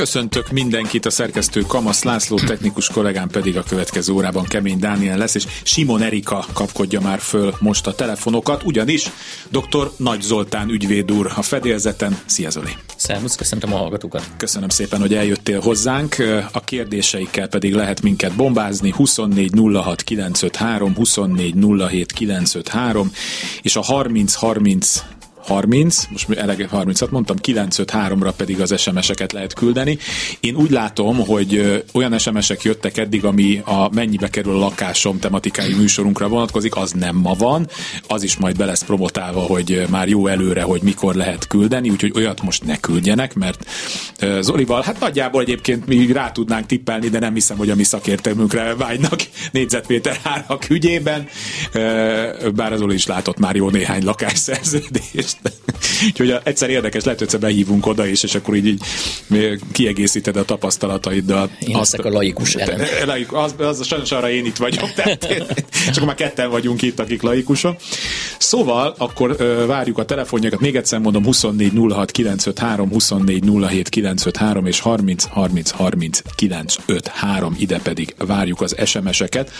Köszöntök mindenkit, a szerkesztő Kamasz László, technikus kollégám pedig a következő órában Kemény Dániel lesz, és Simon Erika kapkodja már föl most a telefonokat, ugyanis dr. Nagy Zoltán ügyvéd úr a fedélzeten. Szia Zoli! Szervusz, köszöntöm a hallgatókat! Köszönöm szépen, hogy eljöttél hozzánk, a kérdéseikkel pedig lehet minket bombázni, 24 06 953, 24 07 953, és a 30 30 30, most elege 30-at mondtam, 953-ra pedig az SMS-eket lehet küldeni. Én úgy látom, hogy olyan SMS-ek jöttek eddig, ami a mennyibe kerül a lakásom tematikai műsorunkra vonatkozik, az nem ma van, az is majd be lesz promotálva, hogy már jó előre, hogy mikor lehet küldeni, úgyhogy olyat most ne küldjenek, mert Zolival, hát nagyjából egyébként mi rá tudnánk tippelni, de nem hiszem, hogy a mi szakértelmünkre vágynak négyzetméter árak ügyében, bár az Zoli is látott már jó néhány lakásszerződést. Úgyhogy egyszer érdekes, lehet, hogy behívunk oda is, és akkor így, így kiegészíted a tapasztalataiddal. Én azt, a laikus elem. Az, az, sajnos arra én itt vagyok, tehát, és akkor már ketten vagyunk itt, akik laikusok. Szóval akkor uh, várjuk a telefonjakat, még egyszer mondom 24 06 953, 24 07 953 és 30 30 30 953, ide pedig várjuk az SMS-eket.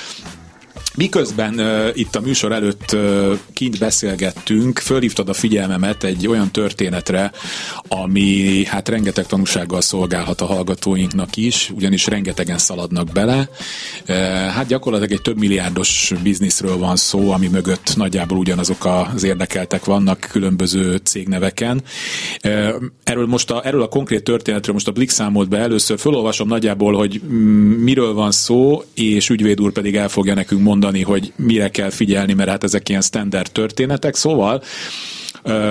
Miközben uh, itt a műsor előtt uh, kint beszélgettünk, fölhívtad a figyelmemet egy olyan történetre, ami hát rengeteg tanúsággal szolgálhat a hallgatóinknak is, ugyanis rengetegen szaladnak bele. Uh, hát gyakorlatilag egy több milliárdos bizniszről van szó, ami mögött nagyjából ugyanazok az érdekeltek vannak különböző cégneveken. Uh, erről most a, erről a konkrét történetről most a Blik számolt be először, fölolvasom nagyjából, hogy miről van szó, és ügyvéd úr pedig el fogja nekünk mondani, mondani, hogy mire kell figyelni, mert hát ezek ilyen standard történetek. Szóval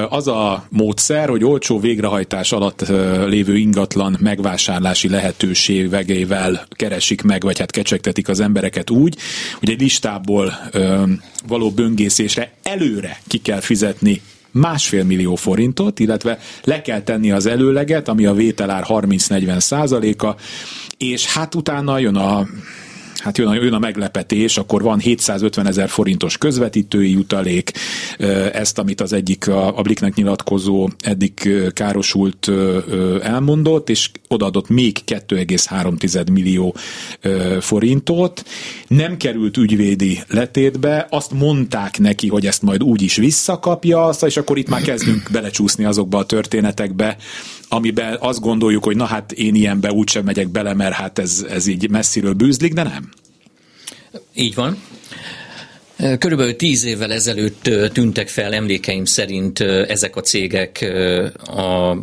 az a módszer, hogy olcsó végrehajtás alatt lévő ingatlan megvásárlási lehetőségeivel keresik meg, vagy hát kecsegtetik az embereket úgy, hogy egy listából való böngészésre előre ki kell fizetni másfél millió forintot, illetve le kell tenni az előleget, ami a vételár 30-40 százaléka, és hát utána jön a hát jön a, jön a meglepetés, akkor van 750 ezer forintos közvetítői jutalék, ezt, amit az egyik a, a Bliknek nyilatkozó eddig károsult elmondott, és odaadott még 2,3 millió forintot. Nem került ügyvédi letétbe, azt mondták neki, hogy ezt majd úgy is visszakapja, és akkor itt már kezdünk belecsúszni azokba a történetekbe, amiben azt gondoljuk, hogy na hát én ilyenbe úgysem megyek bele, mert hát ez, ez így messziről bűzlik, de nem. Így van. Körülbelül tíz évvel ezelőtt tűntek fel emlékeim szerint ezek a cégek a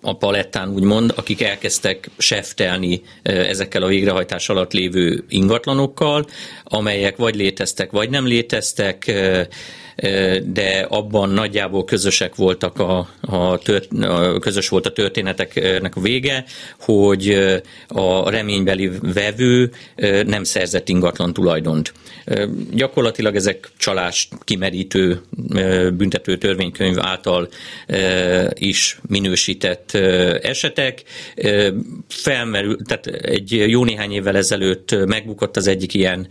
a palettán úgymond, akik elkezdtek seftelni ezekkel a végrehajtás alatt lévő ingatlanokkal, amelyek vagy léteztek, vagy nem léteztek, de abban nagyjából közösek voltak a, a, tört, a közös volt a történeteknek a vége, hogy a reménybeli vevő nem szerzett ingatlan tulajdont. Gyakorlatilag ezek csalás kimerítő büntető törvénykönyv által is minősített esetek. Felmerül, tehát egy jó néhány évvel ezelőtt megbukott az egyik ilyen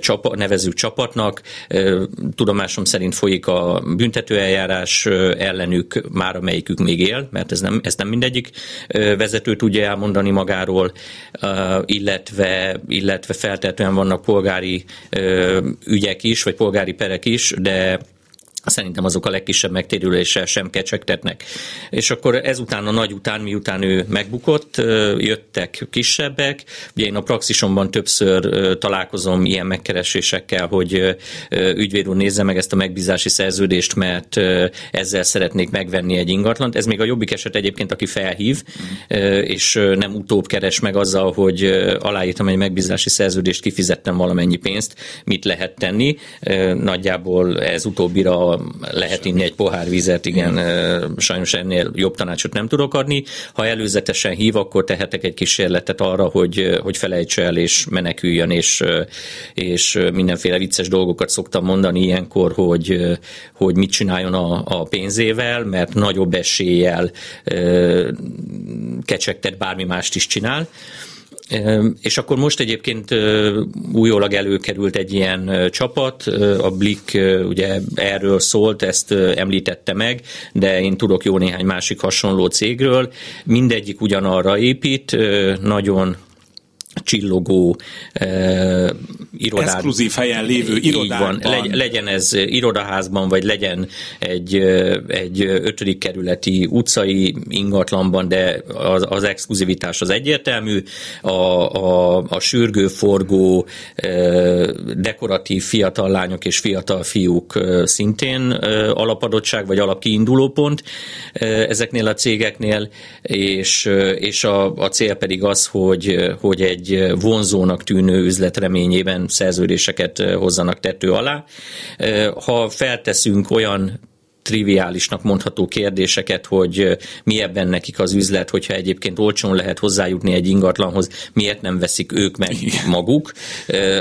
csapat, nevező csapatnak. Tudomásom szerint folyik a büntetőeljárás ellenük, már amelyikük még él, mert ez nem, ezt nem mindegyik vezető tudja elmondani magáról, illetve, illetve feltetően vannak polgári ügyek is, vagy polgári perek is, de Szerintem azok a legkisebb megtérüléssel sem kecsegtetnek. És akkor ezután a nagy után, miután ő megbukott, jöttek kisebbek. Ugye én a praxisomban többször találkozom ilyen megkeresésekkel, hogy ügyvéd úr nézze meg ezt a megbízási szerződést, mert ezzel szeretnék megvenni egy ingatlant. Ez még a jobbik eset egyébként, aki felhív, és nem utóbb keres meg azzal, hogy aláírtam egy megbízási szerződést, kifizettem valamennyi pénzt, mit lehet tenni. Nagyjából ez utóbbira lehet inni egy pohár vizet, igen, sajnos ennél jobb tanácsot nem tudok adni. Ha előzetesen hív, akkor tehetek egy kísérletet arra, hogy, hogy felejtse el és meneküljön, és, és mindenféle vicces dolgokat szoktam mondani ilyenkor, hogy, hogy mit csináljon a, a pénzével, mert nagyobb eséllyel kecsegtet bármi mást is csinál És akkor most egyébként újólag előkerült egy ilyen csapat, a Blik ugye erről szólt, ezt említette meg, de én tudok jó néhány másik hasonló cégről. Mindegyik ugyanarra épít, nagyon csillogó uh, irodát. Exkluzív helyen lévő irodában. Van. Legyen ez irodaházban, vagy legyen egy, egy ötödik kerületi utcai ingatlanban, de az, az exkluzivitás az egyértelmű. A, a, a sürgő, forgó, dekoratív fiatal lányok és fiatal fiúk szintén alapadottság, vagy alapkiindulópont ezeknél a cégeknél, és, és a, a cél pedig az, hogy, hogy egy egy vonzónak tűnő üzlet reményében szerződéseket hozzanak tető alá. Ha felteszünk olyan triviálisnak mondható kérdéseket, hogy mi ebben nekik az üzlet, hogyha egyébként olcsón lehet hozzájutni egy ingatlanhoz, miért nem veszik ők meg maguk,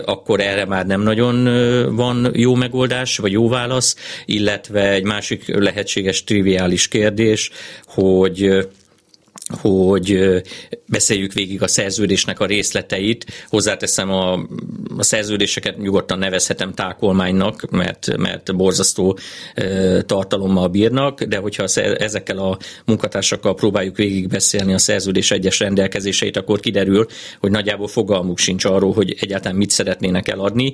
akkor erre már nem nagyon van jó megoldás, vagy jó válasz, illetve egy másik lehetséges triviális kérdés, hogy hogy beszéljük végig a szerződésnek a részleteit. Hozzáteszem, a, a szerződéseket nyugodtan nevezhetem tákolmánynak, mert, mert borzasztó tartalommal bírnak, de hogyha ezekkel a munkatársakkal próbáljuk végig beszélni a szerződés egyes rendelkezéseit, akkor kiderül, hogy nagyjából fogalmuk sincs arról, hogy egyáltalán mit szeretnének eladni,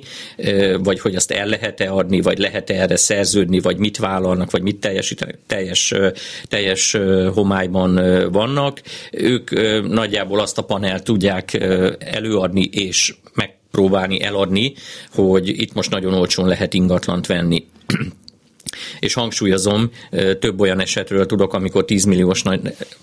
vagy hogy azt el lehet-e adni, vagy lehet-e erre szerződni, vagy mit vállalnak, vagy mit teljesítenek, teljes, teljes homályban vannak vannak, ők nagyjából azt a panelt tudják előadni és megpróbálni eladni, hogy itt most nagyon olcsón lehet ingatlant venni és hangsúlyozom, több olyan esetről tudok, amikor 10 milliós,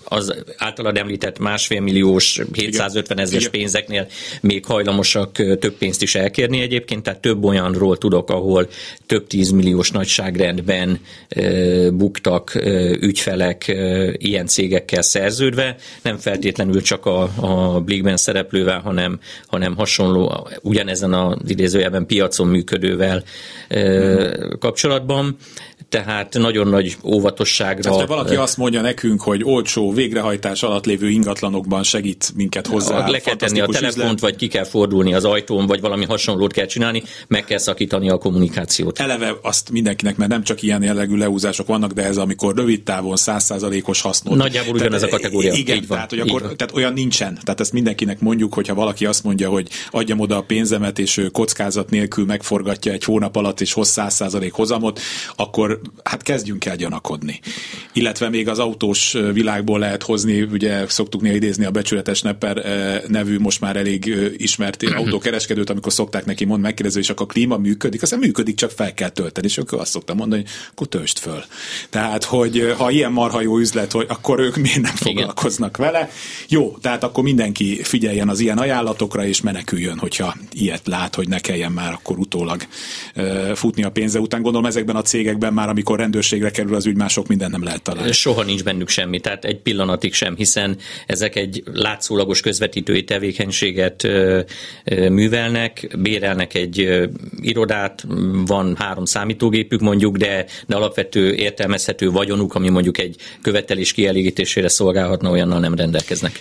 az általad említett másfél milliós, 750 ezeres pénzeknél még hajlamosak több pénzt is elkérni egyébként, tehát több olyanról tudok, ahol több 10 milliós nagyságrendben buktak ügyfelek ilyen cégekkel szerződve, nem feltétlenül csak a, a Blikben szereplővel, hanem, hanem hasonló, ugyanezen az idézőjelben piacon működővel kapcsolatban tehát nagyon nagy óvatosságra. Tehát, ha valaki azt mondja nekünk, hogy olcsó végrehajtás alatt lévő ingatlanokban segít minket hozzá. Le kell tenni a telefont, üzlet. vagy ki kell fordulni az ajtón, vagy valami hasonlót kell csinálni, meg kell szakítani a kommunikációt. Eleve azt mindenkinek, mert nem csak ilyen jellegű leúzások vannak, de ez amikor rövid távon százszázalékos hasznot. Nagyjából ugyanez a kategória. Igen, így van, tehát, hogy akkor, van. tehát olyan nincsen. Tehát ezt mindenkinek mondjuk, hogyha valaki azt mondja, hogy adjam oda a pénzemet, és ő kockázat nélkül megforgatja egy hónap alatt, és hoz százszázalék hozamot, akkor hát kezdjünk el gyanakodni. Illetve még az autós világból lehet hozni, ugye szoktuk néha idézni a becsületes Nepper nevű most már elég ismert autókereskedőt, amikor szokták neki mondani, megkérdezni, és akkor a klíma működik, aztán működik, csak fel kell tölteni, és akkor azt szoktam mondani, hogy akkor töltsd föl. Tehát, hogy ha ilyen marha jó üzlet, hogy akkor ők miért nem foglalkoznak Igen. vele. Jó, tehát akkor mindenki figyeljen az ilyen ajánlatokra, és meneküljön, hogyha ilyet lát, hogy ne kelljen már akkor utólag futni a pénze után. Gondolom ezekben a cégekben már amikor rendőrségre kerül az ügy, mások minden nem lehet találni. Soha nincs bennük semmi, tehát egy pillanatig sem, hiszen ezek egy látszólagos közvetítői tevékenységet művelnek, bérelnek egy irodát, van három számítógépük mondjuk, de, de alapvető értelmezhető vagyonuk, ami mondjuk egy követelés kielégítésére szolgálhatna, olyannal nem rendelkeznek.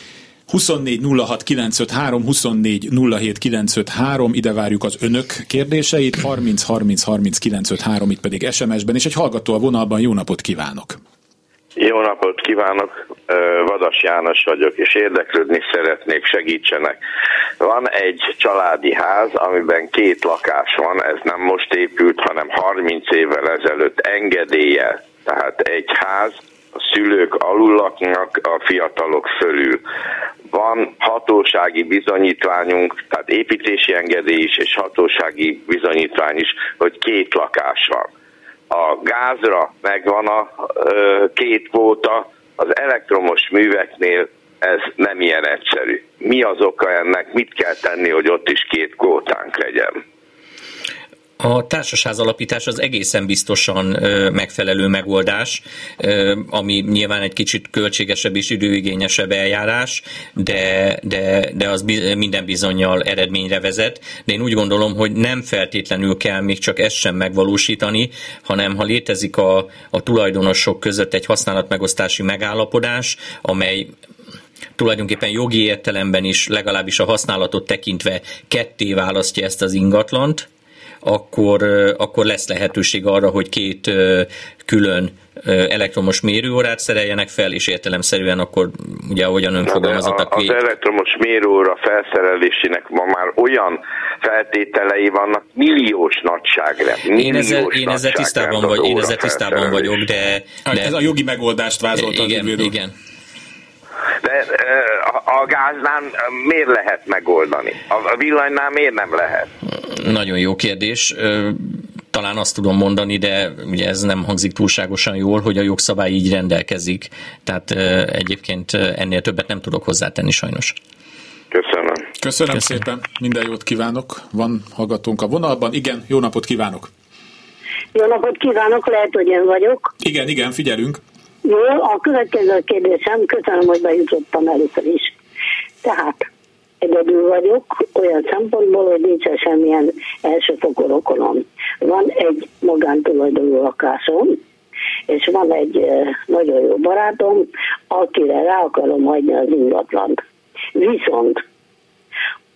24 06 953, 24 07 953, ide várjuk az önök kérdéseit, 30 30 30 953, itt pedig SMS-ben, és egy hallgató a vonalban, jó napot kívánok! Jó napot kívánok, Vadas János vagyok, és érdeklődni szeretnék, segítsenek. Van egy családi ház, amiben két lakás van, ez nem most épült, hanem 30 évvel ezelőtt engedélye, tehát egy ház, a szülők alul laknak, a fiatalok fölül van hatósági bizonyítványunk, tehát építési engedély is, és hatósági bizonyítvány is, hogy két lakás van. A gázra megvan a két kvóta, az elektromos műveknél ez nem ilyen egyszerű. Mi az oka ennek, mit kell tenni, hogy ott is két kvótánk legyen? A társasház alapítás az egészen biztosan megfelelő megoldás, ami nyilván egy kicsit költségesebb és időigényesebb eljárás, de, de, de az minden bizonyal eredményre vezet. De én úgy gondolom, hogy nem feltétlenül kell még csak ezt sem megvalósítani, hanem ha létezik a, a tulajdonosok között egy használatmegosztási megállapodás, amely tulajdonképpen jogi értelemben is legalábbis a használatot tekintve ketté választja ezt az ingatlant, akkor, akkor lesz lehetőség arra, hogy két külön elektromos mérőórát szereljenek fel, és értelemszerűen akkor ugye ahogyan ön fogalmazott a két... Az elektromos mérőóra felszerelésének ma már olyan feltételei vannak milliós nagyságra. Milliós én ezzel, én ezzel tisztában, vagy, én ezzel tisztában vagyok, de, de... Ez a jogi megoldást vázolta igen, az Igen, de a gáznál miért lehet megoldani? A villanynál miért nem lehet? Nagyon jó kérdés talán azt tudom mondani, de ugye ez nem hangzik túlságosan jól, hogy a jogszabály így rendelkezik. Tehát egyébként ennél többet nem tudok hozzátenni sajnos. Köszönöm. Köszönöm, Köszönöm szépen, minden jót kívánok. Van hallgatónk a vonalban. Igen, jó napot kívánok. Jó napot kívánok, lehet, hogy én vagyok. Igen, igen, figyelünk. Jó, a következő kérdésem, köszönöm, hogy bejutottam először is. Tehát egyedül vagyok, olyan szempontból, hogy nincsen semmilyen elsőfokú rokonom. Van egy magántulajdonú lakásom, és van egy nagyon jó barátom, akire rá akarom hagyni az ingatlant. Viszont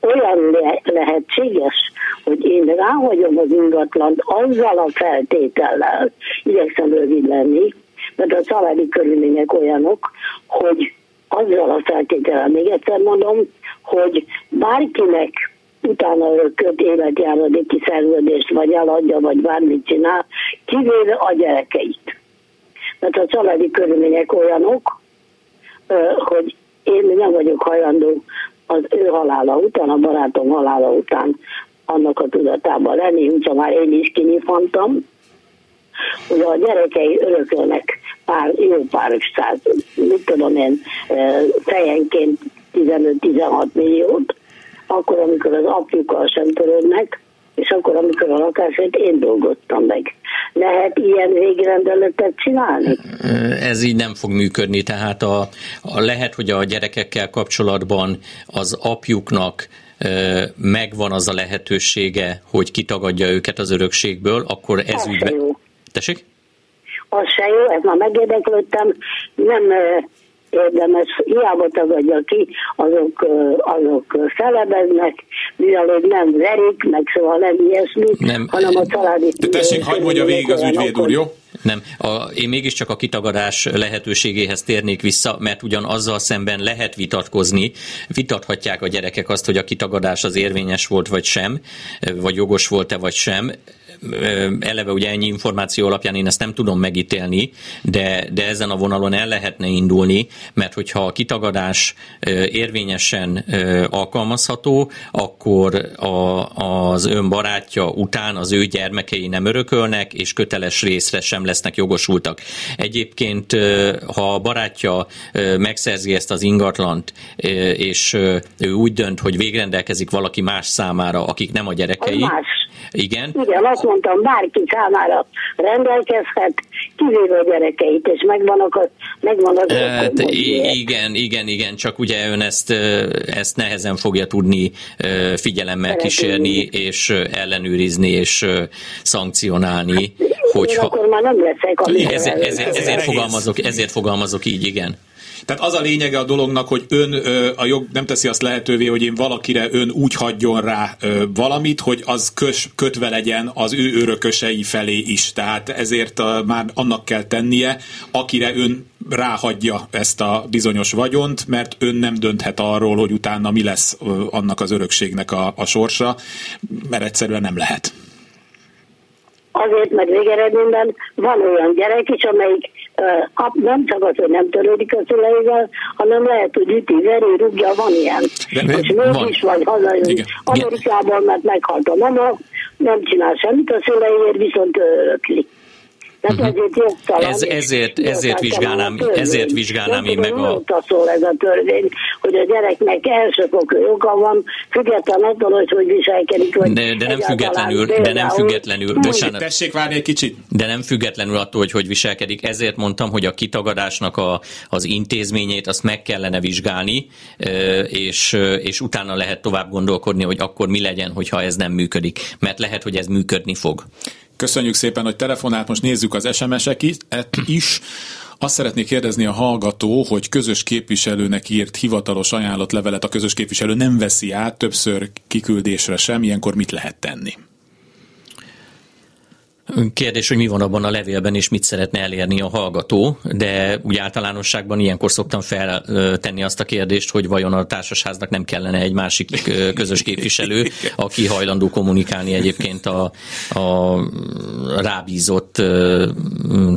olyan le- lehetséges, hogy én ráhagyom az ingatlant azzal a feltétellel, igyekszem rövid lenni, mert a családi körülmények olyanok, hogy azzal a feltétellel, még egyszer mondom, hogy bárkinek utána köt életjáradéki szerződést, vagy eladja, vagy bármit csinál, kivéve a gyerekeit. Mert a családi körülmények olyanok, hogy én nem vagyok hajlandó az ő halála után, a barátom halála után annak a tudatában lenni, úgyhogy már én is kinyifantam, hogy a gyerekei örökölnek pár, jó pár száz, mit tudom én, fejenként 15-16 milliót, akkor, amikor az apjukkal sem törődnek, és akkor, amikor a lakásait én dolgoztam meg. Lehet ilyen végrendeletet csinálni? Ez így nem fog működni, tehát a, a lehet, hogy a gyerekekkel kapcsolatban az apjuknak megvan az a lehetősége, hogy kitagadja őket az örökségből, akkor ez ügybe... Tessék? Az se jó, ez már megérdeklődtem, nem érdemes, hiába tagadja ki, azok, azok szelebeznek, mivel nem verik, meg szóval nem ilyesmi, nem. hanem a családi... De tessék, hagyd mondja végig az ügyvéd úr, jó? Nem, a, én mégiscsak a kitagadás lehetőségéhez térnék vissza, mert ugyan azzal szemben lehet vitatkozni, vitathatják a gyerekek azt, hogy a kitagadás az érvényes volt vagy sem, vagy jogos volt-e vagy sem eleve ugye ennyi információ alapján én ezt nem tudom megítélni, de, de ezen a vonalon el lehetne indulni, mert hogyha a kitagadás érvényesen alkalmazható, akkor a, az ön barátja után az ő gyermekei nem örökölnek, és köteles részre sem lesznek jogosultak. Egyébként, ha a barátja megszerzi ezt az ingatlant, és ő úgy dönt, hogy végrendelkezik valaki más számára, akik nem a gyerekei. Más. Igen. Igen, azt mondtam, bárki számára rendelkezhet, kivéve a gyerekeit, és megvannak a, megvan az hát, Igen, igen, igen, csak ugye ön ezt, ezt nehezen fogja tudni figyelemmel Szeretném. kísérni, és ellenőrizni, és szankcionálni. Hát, hogyha... akkor már nem leszek, ezért, ezért, ezért, fogalmazok, ezért fogalmazok így, igen. Tehát az a lényege a dolognak, hogy ön a jog nem teszi azt lehetővé, hogy én valakire ön úgy hagyjon rá valamit, hogy az kös, kötve legyen az ő örökösei felé is. Tehát ezért már annak kell tennie, akire ön ráhagyja ezt a bizonyos vagyont, mert ön nem dönthet arról, hogy utána mi lesz annak az örökségnek a, a sorsa, mert egyszerűen nem lehet. Azért, mert végeredményben van olyan gyerek is, amelyik nem csak az, hogy nem törődik a szüleivel, hanem lehet, hogy üti, veri, rúgja, van ilyen. De, és mégis vagy hazajön Amerikában, mert meghalt a mama, nem csinál semmit a szüleiért, viszont örökli. Uh-huh. jogtalan. Ez, ezért, ezért vizsgálnám, ezért vizsgálnám én meg a... szól ez a törvény, hogy a gyereknek elsőfokú joga van, független attól, hogy hogy viselkedik. Vagy de, de nem függetlenül, de nem függetlenül, bocsánat. Tessék várni egy kicsit. De nem függetlenül attól, hogy hogy viselkedik. Ezért mondtam, hogy a kitagadásnak a, az intézményét azt meg kellene vizsgálni, és, és utána lehet tovább gondolkodni, hogy akkor mi legyen, hogyha ez nem működik. Mert lehet, hogy ez működni fog. Köszönjük szépen, hogy telefonált. Most nézzük az SMS-eket is. Azt szeretnék kérdezni a hallgató, hogy közös képviselőnek írt hivatalos ajánlatlevelet a közös képviselő nem veszi át többször kiküldésre sem, ilyenkor mit lehet tenni? Kérdés, hogy mi van abban a levélben, és mit szeretne elérni a hallgató, de úgy általánosságban ilyenkor szoktam feltenni azt a kérdést, hogy vajon a társasháznak nem kellene egy másik közös képviselő, aki hajlandó kommunikálni egyébként a, a rábízott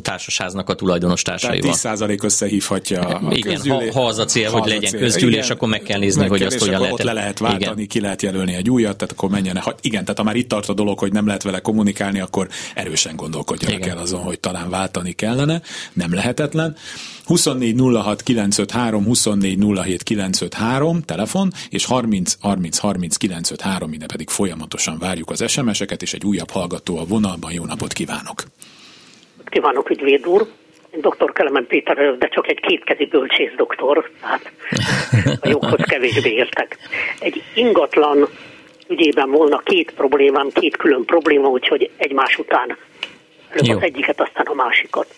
társasháznak a tulajdonos társaival. Tehát 10% összehívhatja a Igen, közgyűlés, ha, ha az a cél, hogy legyen cél. közgyűlés, igen, akkor meg kell nézni, meg hogy azt hogyan lehet. Ott le lehet váltani, igen. ki lehet jelölni egy újat, tehát akkor menjen. Igen, tehát ha már itt tart a dolog, hogy nem lehet vele kommunikálni, akkor erősen gondolkodjanak el azon, hogy talán váltani kellene, nem lehetetlen. 24 06 953, 24 07 953, telefon, és 30 30 30 953, ide pedig folyamatosan várjuk az SMS-eket, és egy újabb hallgató a vonalban. Jó napot kívánok! Kívánok, ügyvéd úr! Én dr. Kelemen Péter de csak egy kétkezi bölcsész doktor, tehát a joghoz kevésbé értek. Egy ingatlan ügyében volna két problémám, két külön probléma, úgyhogy egymás után előbb az egyiket, aztán a másikat.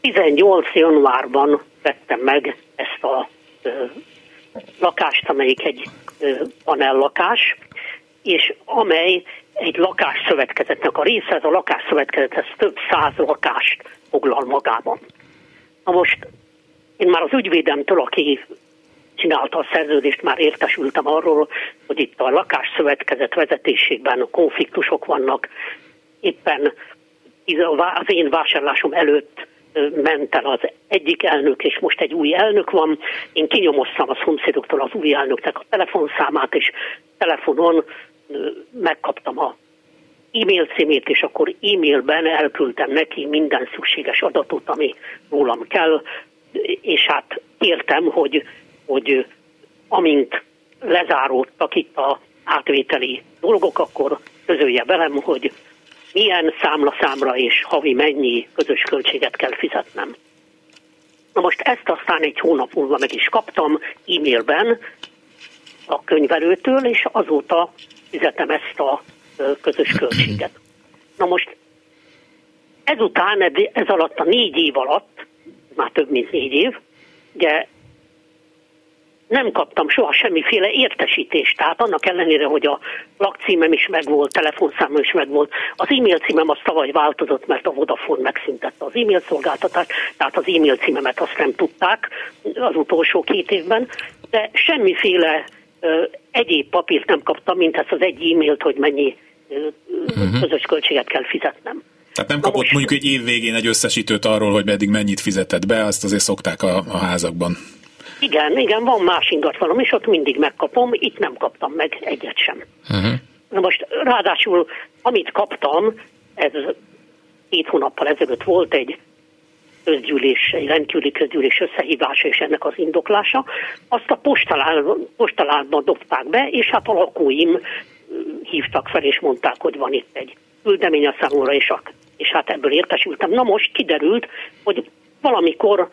18 januárban vettem meg ezt a lakást, amelyik egy panellakás, és amely egy lakásszövetkezetnek a része, ez a lakásszövetkezet, ez több száz lakást foglal magában. Na most én már az ügyvédemtől, aki csinálta a szerződést, már értesültem arról, hogy itt a lakásszövetkezet vezetésében konfliktusok vannak. Éppen az én vásárlásom előtt ment el az egyik elnök, és most egy új elnök van. Én kinyomoztam a szomszédoktól az új elnöknek a telefonszámát, és telefonon megkaptam a e-mail címét, és akkor e-mailben elküldtem neki minden szükséges adatot, ami rólam kell, és hát értem, hogy hogy amint lezáródtak itt a átvételi dolgok, akkor közölje velem, hogy milyen számla számra és havi mennyi közös költséget kell fizetnem. Na most ezt aztán egy hónap múlva meg is kaptam e-mailben a könyvelőtől, és azóta fizetem ezt a közös költséget. Na most ezután, ez alatt a négy év alatt, már több mint négy év, ugye nem kaptam soha semmiféle értesítést. Tehát annak ellenére, hogy a lakcímem is megvolt, telefonszámom is megvolt, az e-mail címem az tavaly változott, mert a Vodafone megszüntette az e-mail szolgáltatást, tehát az e-mail címemet azt nem tudták az utolsó két évben, de semmiféle ö, egyéb papírt nem kaptam, mint ezt az egy e-mailt, hogy mennyi ö, uh-huh. közös költséget kell fizetnem. Tehát nem kapott most, mondjuk egy év végén egy összesítőt arról, hogy eddig mennyit fizetett be, azt azért szokták a, a házakban. Igen, igen, van más ingatlanom, és ott mindig megkapom, itt nem kaptam meg egyet sem. Uh-huh. Na most ráadásul, amit kaptam, ez két hónappal ezelőtt volt egy közgyűlés, egy rendkívüli közgyűlés összehívása és ennek az indoklása, azt a postaládban dobták be, és hát a lakóim hívtak fel, és mondták, hogy van itt egy küldemény a számomra, és, és hát ebből értesültem. Na most kiderült, hogy valamikor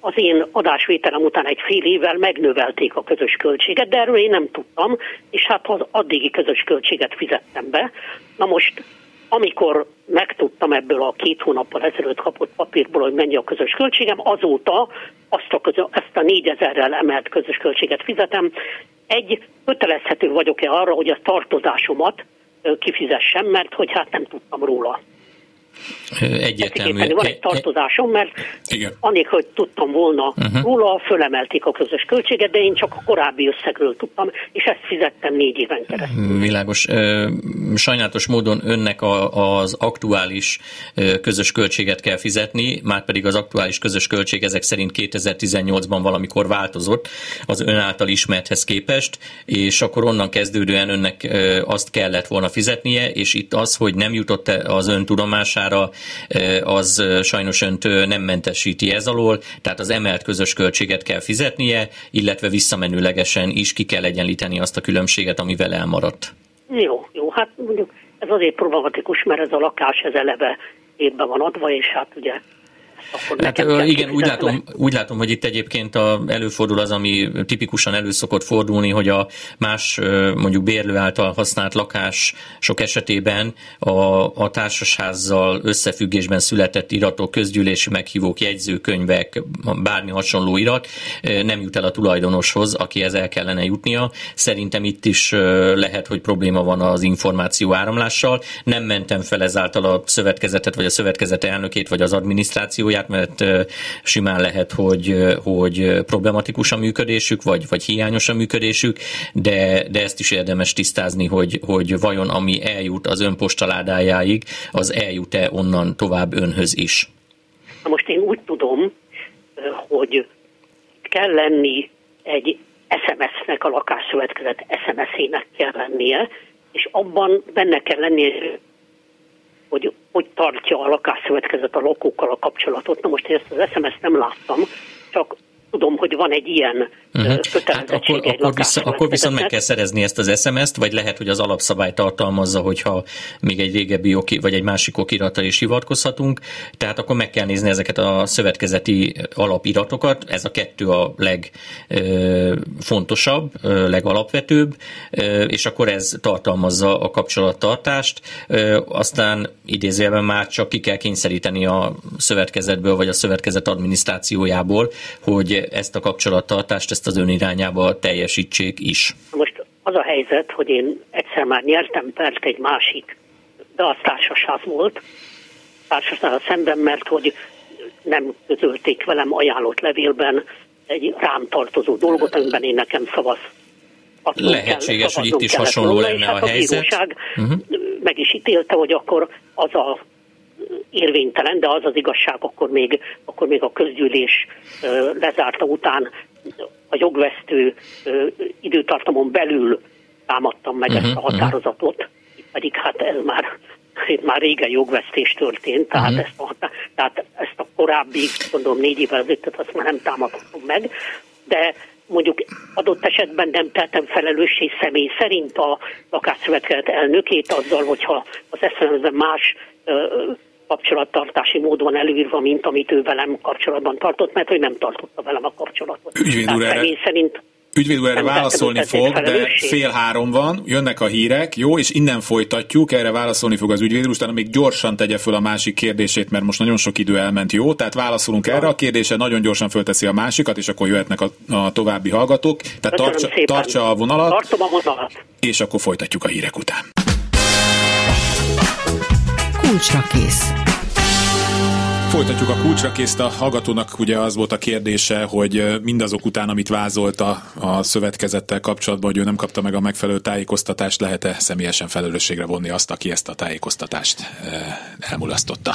az én adásvételem után egy fél évvel megnövelték a közös költséget, de erről én nem tudtam, és hát az addigi közös költséget fizettem be. Na most, amikor megtudtam ebből a két hónappal ezelőtt kapott papírból, hogy mennyi a közös költségem, azóta azt a közö, ezt a négyezerrel emelt közös költséget fizetem. Egy, kötelezhető vagyok-e arra, hogy a tartozásomat kifizessem, mert hogy hát nem tudtam róla egyértelmű. Van egy tartozásom, mert Igen. annélkül, hogy tudtam volna uh-huh. róla, fölemelték a közös költséget, de én csak a korábbi összegről tudtam, és ezt fizettem négy éven keresztül. Világos. Sajnálatos módon önnek az aktuális közös költséget kell fizetni, már pedig az aktuális közös költség ezek szerint 2018-ban valamikor változott az ön által ismerthez képest, és akkor onnan kezdődően önnek azt kellett volna fizetnie, és itt az, hogy nem jutott az ön tudomására, számára az sajnos önt nem mentesíti ez alól, tehát az emelt közös költséget kell fizetnie, illetve visszamenőlegesen is ki kell egyenlíteni azt a különbséget, amivel elmaradt. Jó, jó, hát mondjuk ez azért problematikus, mert ez a lakás ez eleve évben van adva, és hát ugye akkor hát, igen, úgy látom, úgy látom, hogy itt egyébként a, előfordul az, ami tipikusan előszokott fordulni, hogy a más mondjuk bérlő által használt lakás sok esetében a, a társasházzal összefüggésben született iratok, közgyűlési meghívók, jegyzőkönyvek, bármi hasonló irat nem jut el a tulajdonoshoz, akihez el kellene jutnia. Szerintem itt is lehet, hogy probléma van az információ áramlással. Nem mentem fel ezáltal a szövetkezetet, vagy a szövetkezet elnökét, vagy az adminisztrációját, mert simán lehet, hogy, hogy problematikus a működésük, vagy, vagy hiányos a működésük, de, de ezt is érdemes tisztázni, hogy, hogy vajon ami eljut az ön postaládájáig, az eljut-e onnan tovább önhöz is. Na most én úgy tudom, hogy kell lenni egy SMS-nek, a lakásszövetkezet SMS-ének kell lennie, és abban benne kell lennie, hogy hogy tartja a lakásszövetkezet a lakókkal a kapcsolatot. Na most én ezt az SMS-t nem láttam, csak tudom, hogy van egy ilyen uh-huh. Hát akkor, akkor, vissza, akkor viszont meg kell szerezni ezt az SMS-t, vagy lehet, hogy az alapszabály tartalmazza, hogyha még egy régebbi oki, vagy egy másik okiratra is hivatkozhatunk, tehát akkor meg kell nézni ezeket a szövetkezeti alapiratokat, ez a kettő a legfontosabb, legalapvetőbb, és akkor ez tartalmazza a kapcsolattartást, aztán idézőjelben már csak ki kell kényszeríteni a szövetkezetből, vagy a szövetkezet adminisztrációjából, hogy ezt a kapcsolattartást, ezt az ön irányába teljesítsék is. Most az a helyzet, hogy én egyszer már nyertem pert egy másik, de az társaság volt, társaság szemben, mert hogy nem közölték velem ajánlott levélben egy rám tartozó dolgot, amiben én nekem szavaz. Lehetséges, hogy itt is hasonló lenne a, hát a helyzet. A uh-huh. meg is ítélte, hogy akkor az a érvénytelen, de az az igazság, akkor még, akkor még a közgyűlés lezárta után a jogvesztő időtartamon belül támadtam meg uh-huh, ezt a mhm, mhm. határozatot, uh-huh. pedig hát ez már itt már régen jogvesztés történt, tehát, uh-huh. ezt, a, tehát ezt a korábbi, gondolom négy évvel ezelőtt, azt már nem támadhatom meg, de mondjuk adott esetben nem tettem felelősség személy szerint a lakásszövetkezet elnökét azzal, hogyha az eszemben más kapcsolattartási mód van előírva, mint amit ő velem kapcsolatban tartott, mert ő nem tartotta velem a kapcsolatot. Ügyvéd úr, erre, szerint Ügyvéd úr erre válaszolni fog, de fél három van, jönnek a hírek, jó, és innen folytatjuk, erre válaszolni fog az ügyvéd úr, utána még gyorsan tegye föl a másik kérdését, mert most nagyon sok idő elment, jó? Tehát válaszolunk ja. erre a kérdésre, nagyon gyorsan fölteszi a másikat, és akkor jöhetnek a, a további hallgatók. Tehát tartsa, tartsa a vonalat, Tartom a vonalat, és akkor folytatjuk a hírek után. Kulcsra kész. Folytatjuk a kulcsra készt a hallgatónak, ugye az volt a kérdése, hogy mindazok után, amit vázolt a, a szövetkezettel kapcsolatban, hogy ő nem kapta meg a megfelelő tájékoztatást, lehet-e személyesen felelősségre vonni azt, aki ezt a tájékoztatást elmulasztotta?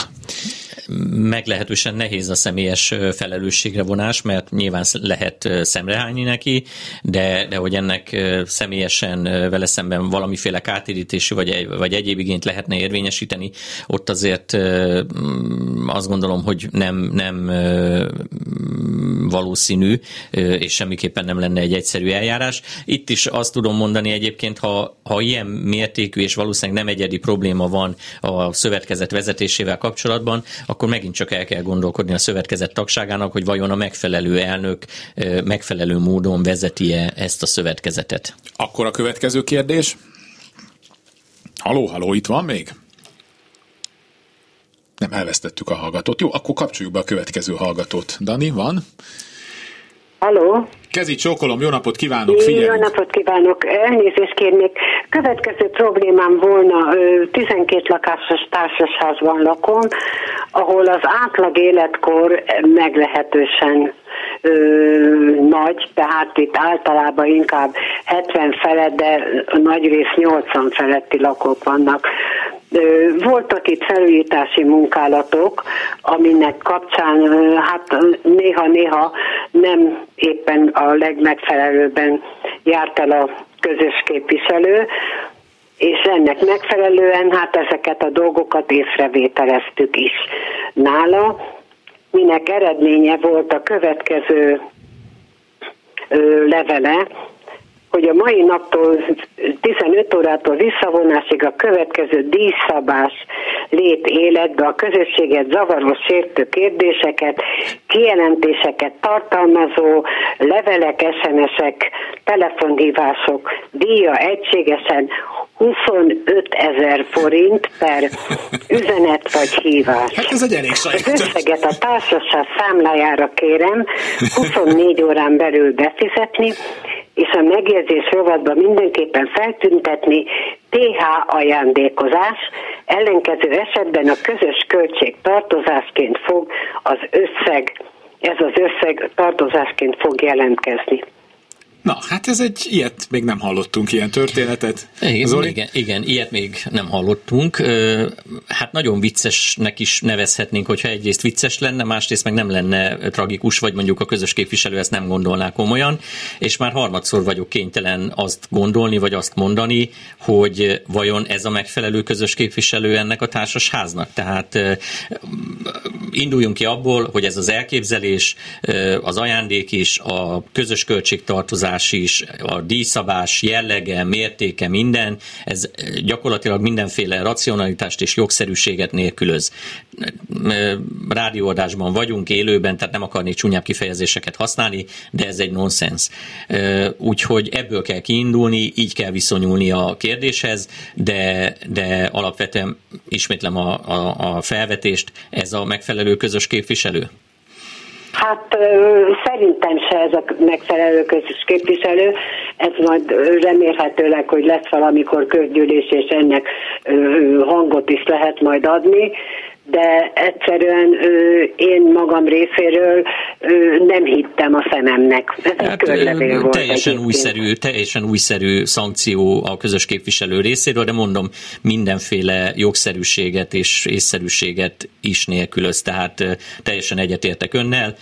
Meglehetősen nehéz a személyes felelősségre vonás, mert nyilván lehet szemrehányni neki, de, de hogy ennek személyesen vele szemben valamiféle kártérítési vagy, vagy egyéb igényt lehetne érvényesíteni, ott azért azt gondolom, hogy nem, nem valószínű, és semmiképpen nem lenne egy egyszerű eljárás. Itt is azt tudom mondani egyébként, ha, ha ilyen mértékű és valószínűleg nem egyedi probléma van a szövetkezet vezetésével kapcsolatban, akkor megint csak el kell gondolkodni a szövetkezet tagságának, hogy vajon a megfelelő elnök megfelelő módon vezeti-e ezt a szövetkezetet. Akkor a következő kérdés. Haló, haló, itt van még? Nem, elvesztettük a hallgatót. Jó, akkor kapcsoljuk be a következő hallgatót. Dani, van? Haló? Kezi csókolom, jó napot kívánok, figyelj! Jó napot kívánok, elnézést kérnék. Következő problémám volna, 12 lakásos társasházban lakom, ahol az átlag életkor meglehetősen ö, nagy, tehát itt általában inkább 70 felett, de nagy rész 80 feletti lakók vannak. Voltak itt felújítási munkálatok, aminek kapcsán hát néha-néha nem éppen a legmegfelelőbben járt el a közös képviselő, és ennek megfelelően hát ezeket a dolgokat észrevételeztük is nála, minek eredménye volt a következő levele, hogy a mai naptól 15 órától visszavonásig a következő díjszabás lép életbe a közösséget zavaró sértő kérdéseket, kijelentéseket tartalmazó levelek, SMS-ek, telefonhívások díja egységesen 25 ezer forint per üzenet vagy hívás. Hát ez egy elég Az összeget a társaság számlájára kérem 24 órán belül befizetni, és a megjegyzés rovatban mindenképpen feltüntetni TH ajándékozás, ellenkező esetben a közös költség tartozásként fog az összeg, ez az összeg tartozásként fog jelentkezni. Na, hát ez egy, ilyet még nem hallottunk, ilyen történetet. Igen, Zoli? igen, igen, ilyet még nem hallottunk. Hát nagyon viccesnek is nevezhetnénk, hogyha egyrészt vicces lenne, másrészt meg nem lenne tragikus, vagy mondjuk a közös képviselő ezt nem gondolná komolyan, és már harmadszor vagyok kénytelen azt gondolni, vagy azt mondani, hogy vajon ez a megfelelő közös képviselő ennek a társasháznak. Tehát induljunk ki abból, hogy ez az elképzelés, az ajándék is, a közös költségtartozás, díjazás is, a díjszabás jellege, mértéke, minden, ez gyakorlatilag mindenféle racionalitást és jogszerűséget nélkülöz. Rádióadásban vagyunk, élőben, tehát nem akarnék csúnyább kifejezéseket használni, de ez egy nonsens. Úgyhogy ebből kell kiindulni, így kell viszonyulni a kérdéshez, de, de alapvetően ismétlem a, a, a felvetést, ez a megfelelő közös képviselő? Hát szerintem se ez a megfelelő közös képviselő, ez majd remélhetőleg, hogy lesz valamikor közgyűlés, és ennek hangot is lehet majd adni de egyszerűen ö, én magam részéről ö, nem hittem a szememnek. Ez hát, egy volt teljesen újszerű, teljesen újszerű szankció a közös képviselő részéről, de mondom, mindenféle jogszerűséget és észszerűséget is nélkülöz, tehát teljesen egyetértek önnel.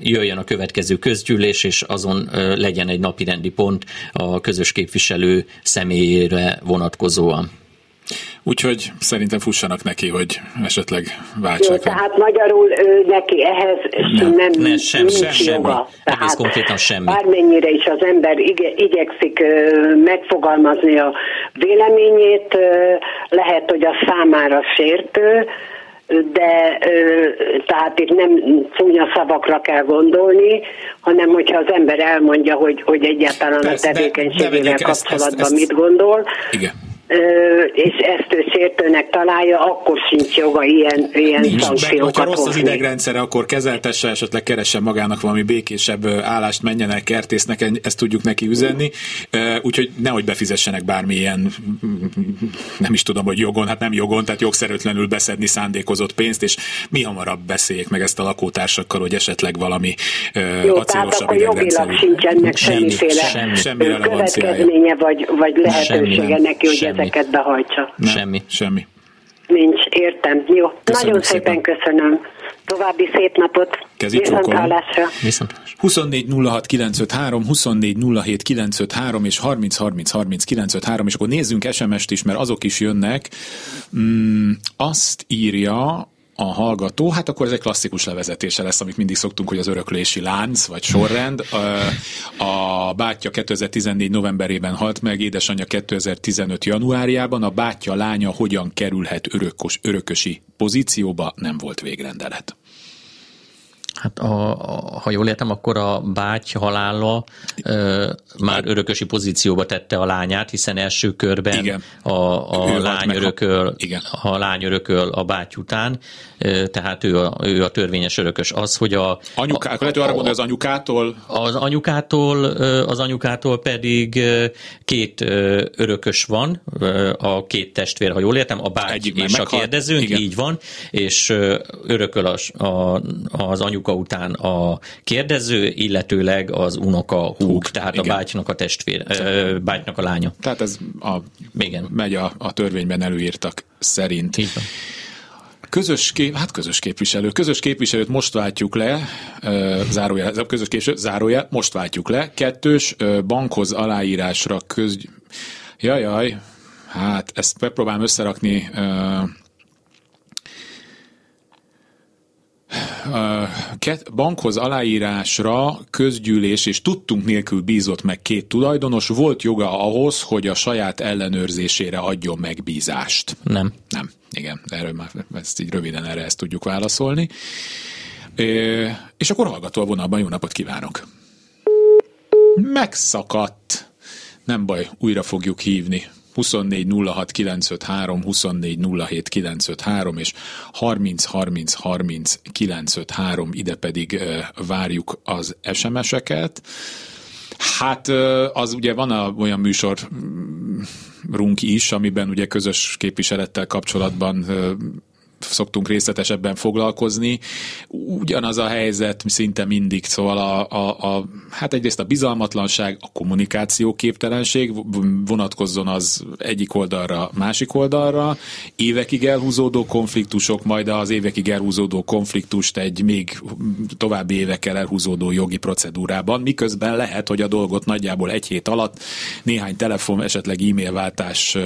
Jöjjön a következő közgyűlés, és azon legyen egy napirendi pont a közös képviselő személyére vonatkozóan. Úgyhogy szerintem fussanak neki, hogy esetleg váltsák. Jó, tehát magyarul ő neki ehhez nem, nem ne, sem, nincs sem, joga. Semmi. Tehát Egész konkrétan semmi. Bármennyire is az ember igye, igyekszik megfogalmazni a véleményét, lehet, hogy a számára sértő, de tehát itt nem csúnya szavakra kell gondolni, hanem hogyha az ember elmondja, hogy, hogy egyáltalán Persze, a tevékenységével kapcsolatban ezt, ezt, mit gondol, igen és ezt ő sértőnek találja, akkor sincs joga ilyen, ilyen Nincs, szankciókat meg, rossz az idegrendszere, akkor kezeltesse, esetleg keressen magának valami békésebb állást, menjenek, kertésznek, ezt tudjuk neki üzenni. Úgyhogy nehogy befizessenek bármilyen, nem is tudom, hogy jogon, hát nem jogon, tehát jogszerűtlenül beszedni szándékozott pénzt, és mi hamarabb beszéljék meg ezt a lakótársakkal, hogy esetleg valami Jó, acélosabb idegrendszerű. sincsenek semmiféle semmi, semmi következménye, vagy, vagy lehetősége neki, hogy semmi ezeket behajtsa. Nem, semmi. Semmi. Nincs, értem. Jó, Köszönjük nagyon szépen, szépen köszönöm. További szép napot. Viszont hallásra. 24 06 953, 24 07 953 és 30 30 30 953, és akkor nézzünk SMS-t is, mert azok is jönnek. Mm, azt írja a hallgató, hát akkor ez egy klasszikus levezetése lesz, amit mindig szoktunk, hogy az öröklési lánc, vagy sorrend. A bátyja 2014 novemberében halt meg, édesanyja 2015 januárjában. A bátyja lánya hogyan kerülhet örökos, örökösi pozícióba, nem volt végrendelet. Hát a, a, ha jól értem, akkor a báty halála ö, már örökösi pozícióba tette a lányát, hiszen első körben igen. a, a lány örököl, a, igen. a lány örököl a báty után, ö, tehát ő a, ő a törvényes örökös. Az, hogy a... Anyuká, a, lehet arra mondani, az anyukától? Az anyukától, az anyukától pedig két örökös van, a két testvér, ha jól értem, a báty Egyik és a kérdezőnk, igen. így van, és örököl az, a, az anyuka unoka után a kérdező, illetőleg az unoka húg, húg tehát igen. a bátynak a testvér, ö, bátynak a lánya. Tehát ez a, igen. megy a, a törvényben előírtak szerint. Így van. Közös kép, hát közös képviselő. Közös képviselőt most váltjuk le, zárójel, közös képviselő, zárójel, most váltjuk le. Kettős, bankhoz aláírásra köz... Jajaj, hát ezt megpróbálom összerakni bankhoz aláírásra közgyűlés és tudtunk nélkül bízott meg két tulajdonos, volt joga ahhoz, hogy a saját ellenőrzésére adjon megbízást? Nem. Nem, igen, erről már ezt így röviden erre ezt tudjuk válaszolni. És akkor hallgató a vonalban, jó napot kívánok! Megszakadt. Nem baj, újra fogjuk hívni. 24 06 953, 24 07 953 és 30 30 30 953, ide pedig várjuk az SMS-eket. Hát az ugye van a, olyan műsor runk is, amiben ugye közös képviselettel kapcsolatban szoktunk részletesebben foglalkozni. Ugyanaz a helyzet szinte mindig, szóval a, a, a, hát egyrészt a bizalmatlanság, a kommunikáció képtelenség vonatkozzon az egyik oldalra, másik oldalra, évekig elhúzódó konfliktusok, majd az évekig elhúzódó konfliktust egy még további évekkel elhúzódó jogi procedúrában, miközben lehet, hogy a dolgot nagyjából egy hét alatt néhány telefon, esetleg e-mail váltás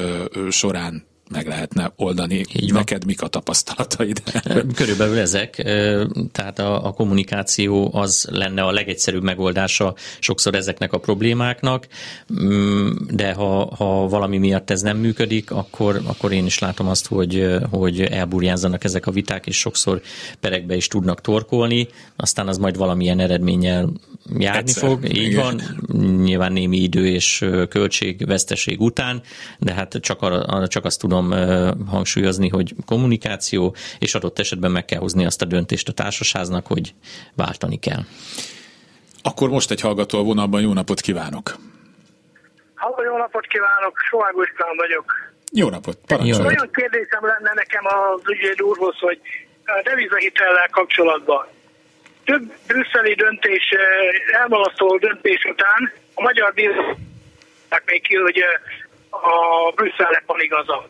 során meg lehetne oldani. Így Neked van. mik a tapasztalataid? Körülbelül ezek. Tehát a, a kommunikáció az lenne a legegyszerűbb megoldása sokszor ezeknek a problémáknak, mm, de ha, ha valami miatt ez nem működik, akkor, akkor én is látom azt, hogy, hogy elburjánzanak ezek a viták, és sokszor perekbe is tudnak torkolni, aztán az majd valamilyen eredménnyel járni Egyszer, fog. Így igen. van, nyilván némi idő és költség, veszteség után, de hát csak, a, csak azt tudom tudom hangsúlyozni, hogy kommunikáció, és adott esetben meg kell hozni azt a döntést a társasháznak, hogy váltani kell. Akkor most egy hallgató a vonalban, jó napot kívánok! Halló, jó napot kívánok, Sovágó István vagyok. Jó napot, parancsolj! Olyan kérdésem lenne nekem az ügyvéd úrhoz, hogy a devizahitellel kapcsolatban. Több brüsszeli döntés, elmalasztó döntés után a magyar bíróság még ki, hogy a Brüsszelnek van igaza.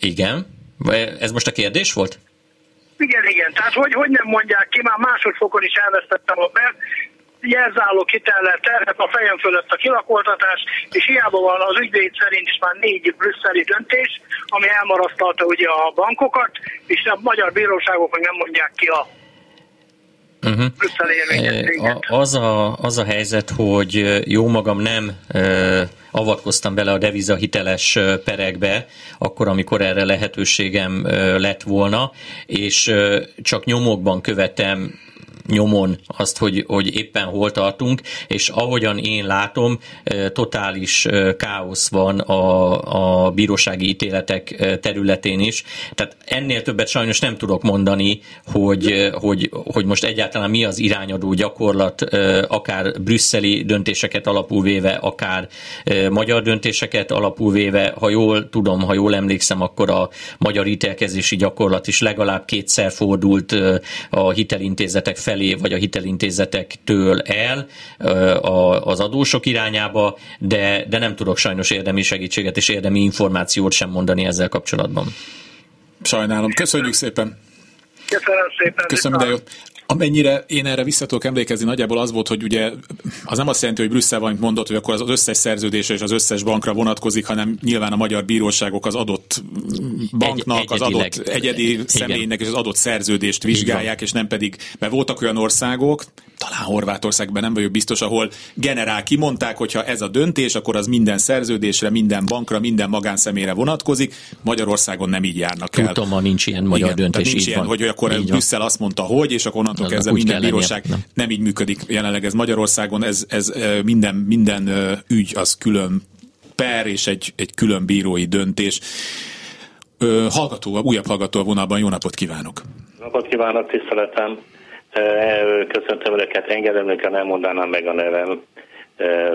Igen. Ez most a kérdés volt? Igen, igen. Tehát hogy, hogy nem mondják ki, már másodfokon is elvesztettem a per, jelzálók hitellel terhet a fejem fölött a kilakoltatás, és hiába van az ügyvéd szerint is már négy brüsszeli döntés, ami elmarasztalta ugye a bankokat, és a magyar bíróságok nem mondják ki a Uh-huh. Az, a, az a helyzet, hogy jó magam nem avatkoztam bele a devizahiteles perekbe, akkor, amikor erre lehetőségem lett volna, és csak nyomokban követem nyomon azt, hogy, hogy éppen hol tartunk, és ahogyan én látom, totális káosz van a, a bírósági ítéletek területén is. Tehát ennél többet sajnos nem tudok mondani, hogy, hogy, hogy most egyáltalán mi az irányadó gyakorlat, akár brüsszeli döntéseket alapul véve, akár magyar döntéseket alapul véve. Ha jól tudom, ha jól emlékszem, akkor a magyar ítélkezési gyakorlat is legalább kétszer fordult a hitelintézetek felé felé, vagy a hitelintézetektől el az adósok irányába, de, de nem tudok sajnos érdemi segítséget és érdemi információt sem mondani ezzel kapcsolatban. Sajnálom. Köszönjük szépen! Köszönöm szépen! Köszönöm, de jó. Amennyire én erre vissza tudok emlékezni, nagyjából az volt, hogy ugye az nem azt jelenti, hogy Brüsszel van mondott, hogy akkor az összes szerződésre és az összes bankra vonatkozik, hanem nyilván a magyar bíróságok az adott banknak, Egy, az adott egyedi személynek és az adott szerződést vizsgálják, és nem pedig, mert voltak olyan országok, talán Horvátországban nem vagyok biztos, ahol generál kimondták, hogyha ez a döntés, akkor az minden szerződésre, minden bankra, minden magánszemélyre vonatkozik. Magyarországon nem így járnak el. Tudom, nincs ilyen magyar Igen, döntés. Nincs ilyen, van. hogy akkor így Brüsszel azt mondta, hogy, és akkor onnantól kezdve minden bíróság nem. nem így működik jelenleg ez Magyarországon. Ez, ez minden, minden ügy az külön per és egy, egy külön bírói döntés. Hallgató, újabb hallgató a vonalban, jó napot kívánok! Napot kívánok, tiszteletem! Köszöntöm Önöket, engedem önöket, nem mondanám meg a nevem.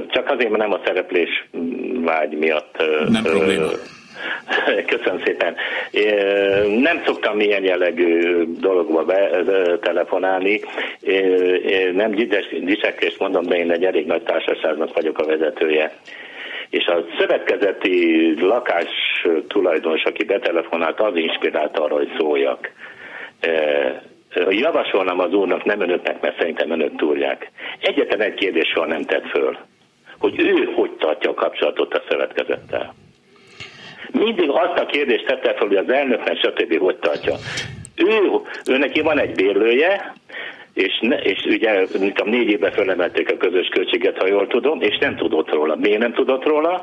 Csak azért, mert nem a szereplés vágy miatt. Nem probléma. Köszönöm szépen. Nem szoktam ilyen jellegű dologba telefonálni. Nem dicsekést mondom, de én egy elég nagy társaságnak vagyok a vezetője. És a szövetkezeti lakás tulajdonos, aki betelefonált, az inspirált arra, hogy szóljak javasolnám az úrnak, nem önöknek, mert szerintem önök túlják. Egyetlen egy kérdés soha nem tett föl, hogy ő hogy tartja a kapcsolatot a szövetkezettel. Mindig azt a kérdést tette fel, hogy az elnöknek stb. hogy tartja. ő, ő neki van egy bérlője, és, ne, és ugye mint négy éve fölemelték a közös költséget, ha jól tudom, és nem tudott róla. Miért nem tudott róla?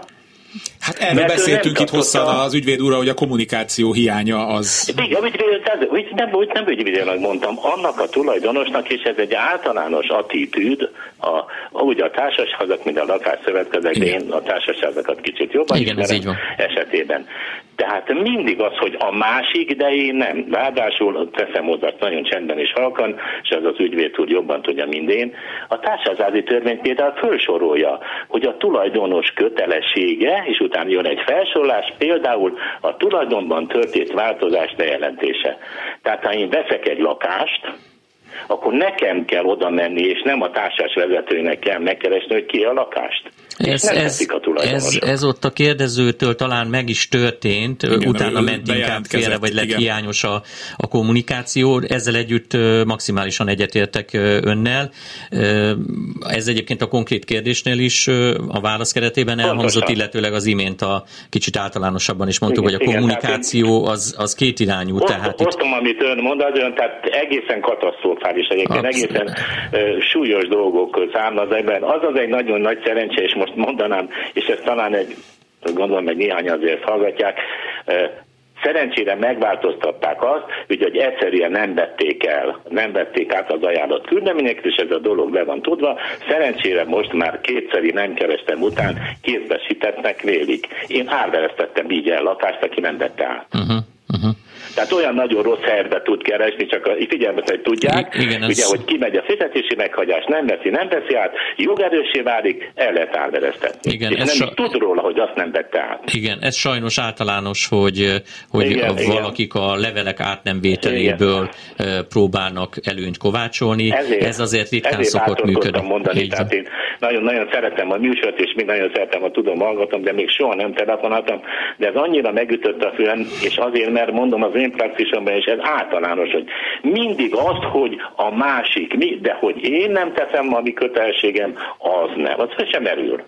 Hát erről Mert beszéltünk itt hosszan az ügyvéd úrra, hogy a kommunikáció hiánya az... Igen, ügyvéd, nem, úgy nem ügyvédnek mondtam, annak a tulajdonosnak, és ez egy általános attitűd, a, úgy a társasházak, mint a lakásszövetkezek, de én a társasházakat kicsit jobban Igen, ez így van. esetében. Tehát mindig az, hogy a másik, de én nem. Ráadásul teszem hozzá nagyon csendben és halkan, és az az ügyvéd úr jobban tudja, mint én. A társasházi törvény például felsorolja, hogy a tulajdonos kötelessége, és utána jön egy felsorolás, például a tulajdonban történt változás bejelentése. Tehát ha én veszek egy lakást, akkor nekem kell oda menni, és nem a társas vezetőnek kell megkeresni, hogy ki a lakást. Ez, ez, ez, ez ott a kérdezőtől talán meg is történt, igen, utána ment inkább félre, vagy lett igen. hiányos a, a kommunikáció. Ezzel együtt maximálisan egyetértek önnel. Ez egyébként a konkrét kérdésnél is a válasz keretében elhangzott, illetőleg az imént a kicsit általánosabban is mondtuk, igen, hogy a kommunikáció az, az kétirányú. Osztom, tehát osztom, itt... amit ön mond, az ön, tehát egészen katasztrofális egyébként, Abszett. egészen súlyos dolgok számlaz ebben. Az az egy nagyon nagy szerencse, és most most mondanám, és ezt talán egy, gondolom, egy néhány azért hallgatják, Szerencsére megváltoztatták azt, hogy, hogy egyszerűen nem vették el, nem vették át az ajánlott küldeményeket, és ez a dolog le van tudva. Szerencsére most már kétszeri nem kerestem után kézbesítettnek vélik. Én árveresztettem így el lakást, aki nem vette át. Uh-huh, uh-huh. Tehát olyan nagyon rossz helyzetbe tud keresni, csak a figyelmet, hogy tudják, igen, ugye, ez... hogy kimegy a fizetési meghagyás, nem veszi, nem veszi át, jogerősé válik, el lehet árvereztetni. Igen, és ez nem sa... tud róla, hogy azt nem vette át. Igen, ez sajnos általános, hogy, hogy igen, a, valakik a levelek át nem vételéből igen. próbálnak előnyt kovácsolni. Ezért, ez azért ritkán ezért szokott működni. mondani, Így tehát én nagyon-nagyon szeretem a műsort, és még nagyon szeretem, a tudom hallgatom, de még soha nem telefonáltam, de ez annyira megütött a fülem, és azért, mert mondom az én praxisomban, és ez általános, hogy mindig azt, hogy a másik mi, de hogy én nem teszem a mi kötelességem, az nem. Az sem merül.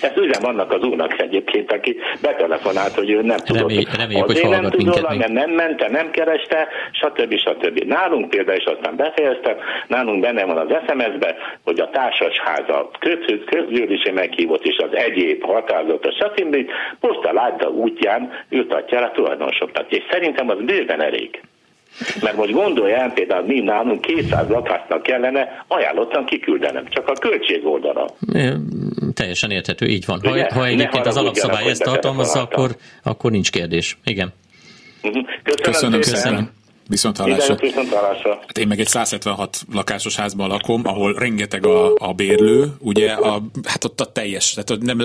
Ezt üzen vannak az úrnak egyébként, aki betelefonált, hogy ő nem tudott. Remély, reméljük, hogy nem tud róla, mert nem mente, nem kereste, stb. stb. Nálunk például, és aztán befejeztem, nálunk benne van az SMS-be, hogy a társasháza közgyűlési meghívott és az egyéb határozatos, stb. posztaláda útján jutatja a tulajdonosoknak. És szerintem az bőven elég. Mert most gondolj el, például mi nálunk 200 lakásnak kellene ajánlottan kiküldenem, csak a költség oldala. Teljesen érthető, így van. Ha, ha egyébként az alapszabály ezt tartalmazza, akkor, akkor nincs kérdés. Igen. Mhm. Köszönöm, köszönöm. köszönöm. Viszont hallásra. Hát én meg egy 176 lakásos házban lakom, ahol rengeteg a, a bérlő, ugye, a, hát ott a teljes, tehát nem,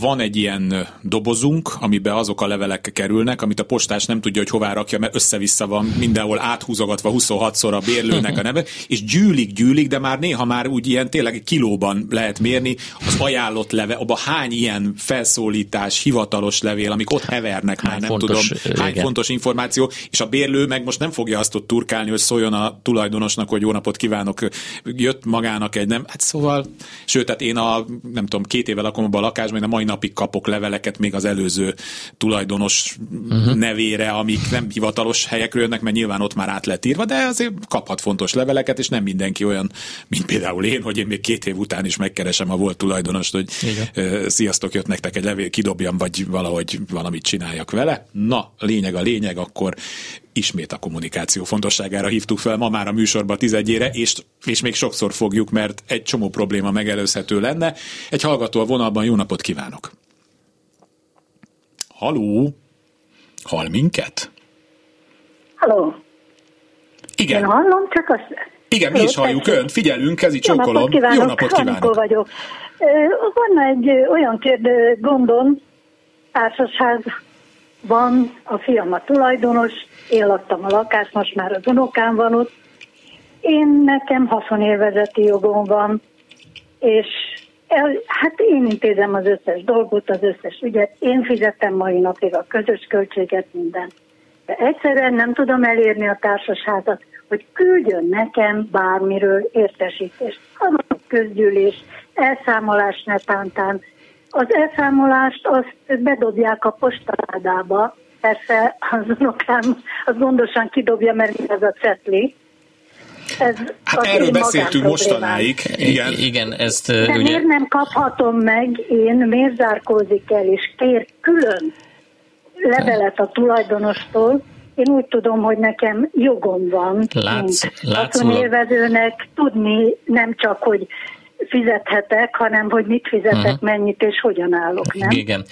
van egy ilyen dobozunk, amiben azok a levelek kerülnek, amit a postás nem tudja, hogy hová rakja, mert össze-vissza van mindenhol áthúzogatva 26-szor a bérlőnek a neve, és gyűlik, gyűlik, de már néha már úgy ilyen tényleg kilóban lehet mérni az ajánlott leve, abban hány ilyen felszólítás, hivatalos levél, amik ott hevernek hány már, nem fontos, tudom, hány igen. fontos információ, és a bérlő meg most nem fogja azt ott turkálni, hogy szóljon a tulajdonosnak, hogy jó napot kívánok, jött magának egy nem, hát szóval, sőt, tehát én a, nem tudom, két éve lakom abban a lakásban, én a mai napig kapok leveleket még az előző tulajdonos uh-huh. nevére, amik nem hivatalos helyekről jönnek, mert nyilván ott már át lett írva, de azért kaphat fontos leveleket, és nem mindenki olyan, mint például én, hogy én még két év után is megkeresem a volt tulajdonost, hogy Igen. sziasztok, jött nektek egy levél, kidobjam, vagy valahogy valamit csináljak vele. Na, lényeg a lényeg, akkor ismét a kommunikáció fontosságára hívtuk fel ma már a műsorba tizedjére, és, és még sokszor fogjuk, mert egy csomó probléma megelőzhető lenne. Egy hallgató a vonalban, jó napot kívánok! Haló? Hall minket? Haló? Igen. Én hallom, csak azt... Igen, mi is halljuk önt, figyelünk, kezi csókolom. Jó napot kívánok, Jó napot kívánok. vagyok. Van egy olyan kérdő gondom, társasház van, a fiam a tulajdonos, én laktam a lakást, most már az unokám van ott. Én nekem haszonélvezeti jogom van, és el, hát én intézem az összes dolgot, az összes ügyet, én fizettem mai napig a közös költséget, minden. De egyszerűen nem tudom elérni a társasházat, hogy küldjön nekem bármiről értesítést. a közgyűlés, elszámolás netántán. Az elszámolást azt bedobják a postaládába, persze az unokám az gondosan kidobja, mert ez a cetli. Ez hát erről beszéltünk mostanáig. Igen, igen ezt De ugye... miért nem kaphatom meg? Én, miért zárkózik el, és kér külön levelet a tulajdonostól, én úgy tudom, hogy nekem jogom van, Látsz, mint élvezőnek tudni nem csak, hogy fizethetek, hanem hogy mit fizetek, uh-huh. mennyit és hogyan állok, nem? Igen.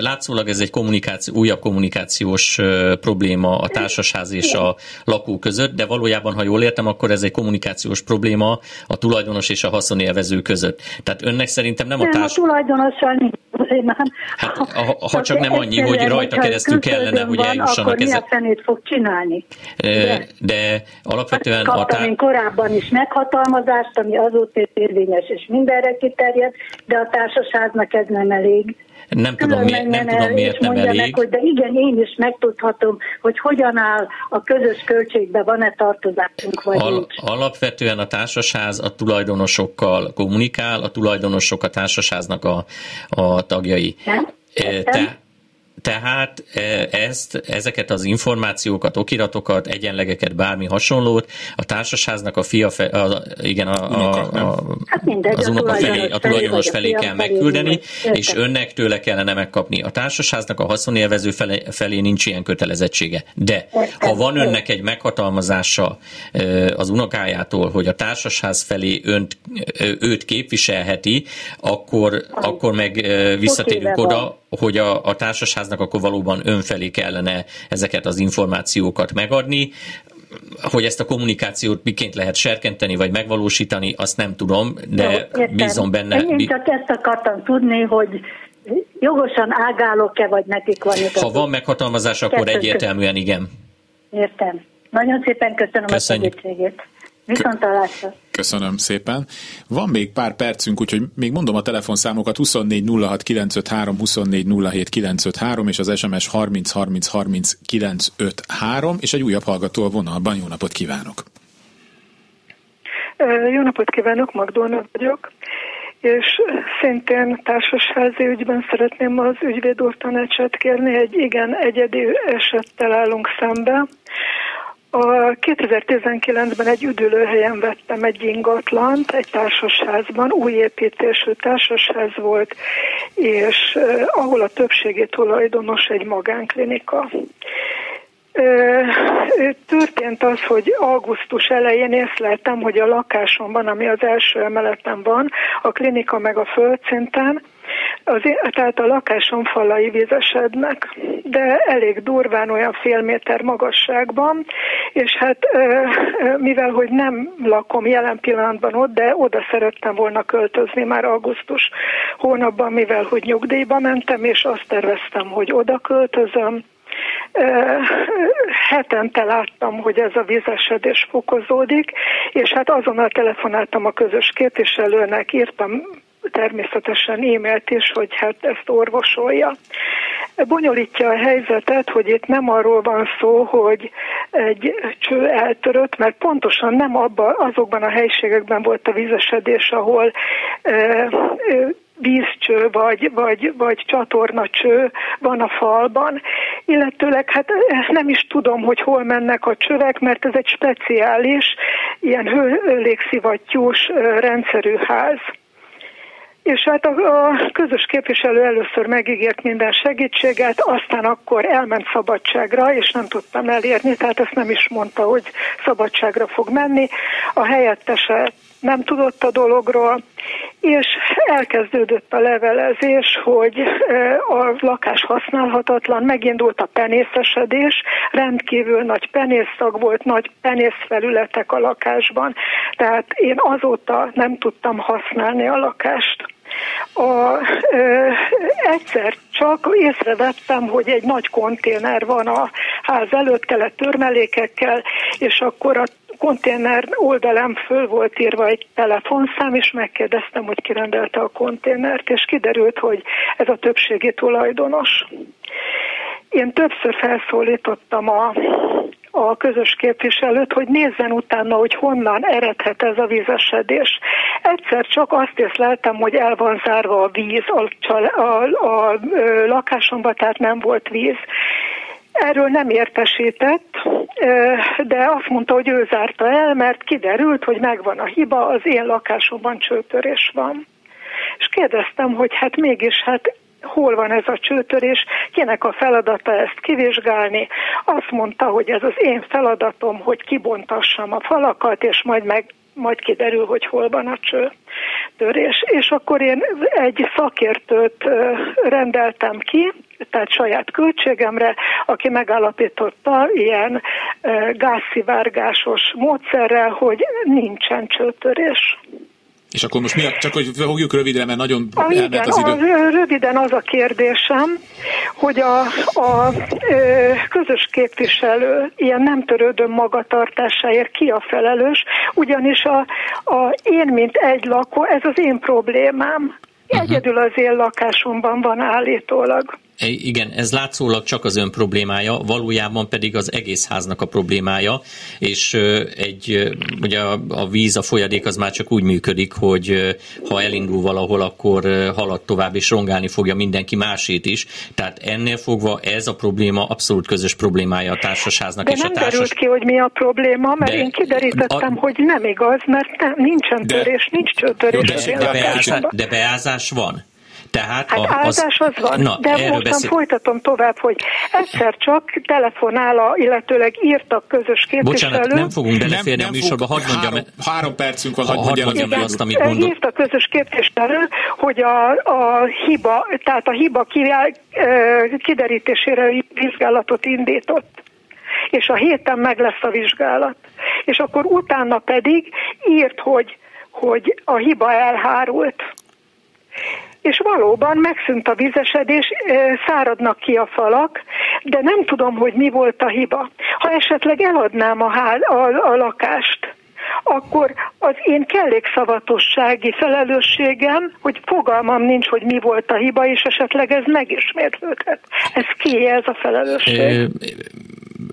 Látszólag ez egy kommunikáció, újabb kommunikációs probléma a társasház és a lakó között, de valójában, ha jól értem, akkor ez egy kommunikációs probléma a tulajdonos és a haszonélvező között. Tehát önnek szerintem nem a társ... Nem, a tulajdonossal nincs problémám. Hát, ha, ha csak nem annyi, hogy rajta keresztül kellene, hogy eljussanak ezek. Akkor mi a fog csinálni? De, de alapvetően... Kaptam a tá... én korábban is meghatalmazást, ami azóta érvényes és mindenre kiterjed, de a társasháznak ez nem elég. Nem tudom, miért, nem tudom, miért nem elég. Meg, hogy de igen, én is megtudhatom, hogy hogyan áll a közös költségbe, van-e tartozásunk, vagy Al- nincs. Alapvetően a társasház a tulajdonosokkal kommunikál, a tulajdonosok a társasháznak a, a tagjai. Nem? Te, tehát e, ezt, ezeket az információkat, okiratokat, egyenlegeket, bármi hasonlót a társasháznak a fia, fe, a, igen, a, a, a, hát mindegy, az unoka felé, a tulajdonos felé kell megküldeni, és önnek tőle kellene megkapni. A társasháznak a haszonélvező felé, felé nincs ilyen kötelezettsége. De ha van önnek egy meghatalmazása e, az unokájától, hogy a társasház felé önt, őt képviselheti, akkor, akkor meg e, visszatérünk oda, hogy a, a társasháznak akkor valóban önfelé kellene ezeket az információkat megadni. Hogy ezt a kommunikációt miként lehet serkenteni, vagy megvalósítani, azt nem tudom, de Jó, bízom benne. Én csak ezt akartam tudni, hogy jogosan ágálok-e, vagy nekik van Ha van meghatalmazás, akkor egyértelműen igen. Értem. Nagyon szépen köszönöm Köszönjük. a segítségét. Viszontalásra. Köszönöm szépen. Van még pár percünk, úgyhogy még mondom a telefonszámokat 24 06 953, 24 07 953 és az SMS 30 30 30 953 és egy újabb hallgató a vonalban. Jó napot kívánok! Jó napot kívánok, Magdolna vagyok, és szintén társasházi ügyben szeretném az ügyvéd tanácsát kérni, egy igen egyedi esettel állunk szembe. A 2019-ben egy üdülőhelyen vettem egy ingatlant, egy társasházban, új építésű társasház volt, és uh, ahol a többségi tulajdonos egy magánklinika. Történt az, hogy augusztus elején észleltem, hogy a lakásomban, ami az első emeleten van, a klinika meg a földszinten, az, tehát a lakásom falai vízesednek, de elég durván olyan fél méter magasságban, és hát mivel, hogy nem lakom jelen pillanatban ott, de oda szerettem volna költözni már augusztus hónapban, mivel, hogy nyugdíjba mentem, és azt terveztem, hogy oda költözöm, hetente láttam, hogy ez a vízesedés fokozódik, és hát azonnal telefonáltam a közös képviselőnek, írtam természetesen e-mailt is, hogy hát ezt orvosolja. Bonyolítja a helyzetet, hogy itt nem arról van szó, hogy egy cső eltörött, mert pontosan nem abban, azokban a helységekben volt a vízesedés, ahol e, vízcső vagy, vagy, vagy csatornacső van a falban, illetőleg hát nem is tudom, hogy hol mennek a csövek, mert ez egy speciális, ilyen hőlégszivattyús rendszerű ház. És hát a, a közös képviselő először megígért minden segítséget, aztán akkor elment szabadságra, és nem tudtam elérni, tehát ezt nem is mondta, hogy szabadságra fog menni. A helyettese nem tudott a dologról, és elkezdődött a levelezés, hogy a lakás használhatatlan, megindult a penészesedés, rendkívül nagy penészszag volt, nagy penészfelületek a lakásban, tehát én azóta nem tudtam használni a lakást. A, ö, egyszer csak észrevettem, hogy egy nagy konténer van a ház előtt, tele törmelékekkel, és akkor a konténer oldalán föl volt írva egy telefonszám, és megkérdeztem, hogy kirendelte a konténert, és kiderült, hogy ez a többségi tulajdonos. Én többször felszólítottam a a közös képviselőt, hogy nézzen utána, hogy honnan eredhet ez a vízesedés. Egyszer csak azt észleltem, hogy el van zárva a víz a, a, a, a lakásomba, tehát nem volt víz Erről nem értesített, de azt mondta, hogy ő zárta el, mert kiderült, hogy megvan a hiba, az én lakásomban csőtörés van. És kérdeztem, hogy hát mégis, hát hol van ez a csőtörés, kinek a feladata ezt kivizsgálni. Azt mondta, hogy ez az én feladatom, hogy kibontassam a falakat, és majd meg majd kiderül, hogy hol van a cső törés. És akkor én egy szakértőt rendeltem ki, tehát saját költségemre, aki megállapította ilyen gázszivárgásos módszerrel, hogy nincsen csőtörés. És akkor most mi a, csak hogy fogjuk rövidre, mert nagyon a, igen, az idő. A, röviden az a kérdésem, hogy a, a ö, közös képviselő ilyen nem törődő magatartásáért ki a felelős, ugyanis a, a én, mint egy lakó, ez az én problémám. Uh-huh. Egyedül az én lakásomban van állítólag. Igen, ez látszólag csak az ön problémája, valójában pedig az egész háznak a problémája, és egy, ugye a víz, a folyadék az már csak úgy működik, hogy ha elindul valahol, akkor halad tovább, és rongálni fogja mindenki másét is. Tehát ennél fogva ez a probléma abszolút közös problémája a társasháznak. De és nem a társas... derült ki, hogy mi a probléma, mert de, én kiderítettem, a... hogy nem igaz, mert nem, nincsen törés, de, nincs csőtörés. De, de, beázás, de beázás van. Tehát hát a, áldás az, van, na, de mostan beszél... folytatom tovább, hogy egyszer csak telefonál, a, illetőleg írtak közös képviselő. Bocsánat, nem fogunk beleférni nem, nem a műsorba, hadd mondjam. Három, három percünk van, hadd mondjam, mondjam el azt, amit mondok. Írt a közös képviselő, hogy a, a hiba, tehát a hiba kiderítésére vizsgálatot indított és a héten meg lesz a vizsgálat. És akkor utána pedig írt, hogy, hogy a hiba elhárult és valóban megszűnt a vizesedés, száradnak ki a falak, de nem tudom, hogy mi volt a hiba. Ha esetleg eladnám a, hál, a, a lakást, akkor az én kellékszavatossági felelősségem, hogy fogalmam nincs, hogy mi volt a hiba, és esetleg ez megismétlődhet. Ez ki ez a felelősség?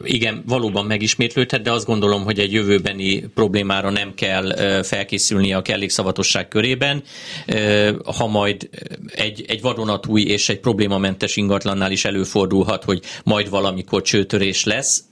Igen, valóban megismétlődhet, de azt gondolom, hogy egy jövőbeni problémára nem kell felkészülni a kellékszavatosság körében. Ha majd egy, egy vadonatúj és egy problémamentes ingatlannál is előfordulhat, hogy majd valamikor csőtörés lesz,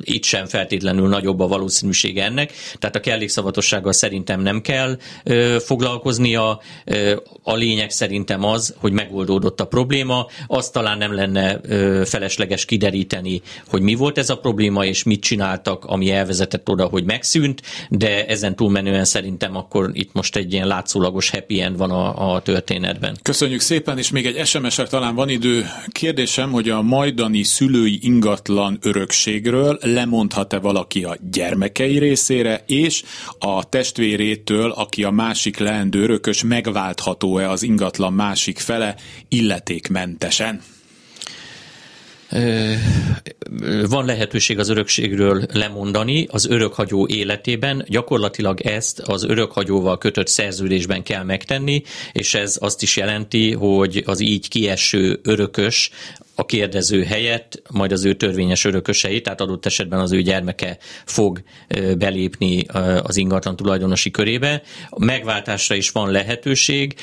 itt sem feltétlenül nagyobb a valószínűsége ennek, tehát a kellékszavatossággal szerintem nem kell ö, foglalkoznia. Ö, a lényeg szerintem az, hogy megoldódott a probléma, azt talán nem lenne ö, felesleges kideríteni, hogy mi volt ez a probléma, és mit csináltak, ami elvezetett oda, hogy megszűnt, de ezen túlmenően szerintem akkor itt most egy ilyen látszólagos happy end van a, a történetben. Köszönjük szépen, és még egy SMS-re talán van idő. Kérdésem, hogy a majdani szülői ingatlan örökség felelősségről lemondhat-e valaki a gyermekei részére, és a testvérétől, aki a másik leendő örökös, megváltható-e az ingatlan másik fele illetékmentesen? Van lehetőség az örökségről lemondani az örökhagyó életében. Gyakorlatilag ezt az örökhagyóval kötött szerződésben kell megtenni, és ez azt is jelenti, hogy az így kieső örökös a kérdező helyett majd az ő törvényes örökösei, tehát adott esetben az ő gyermeke fog belépni az ingatlan tulajdonosi körébe. Megváltásra is van lehetőség,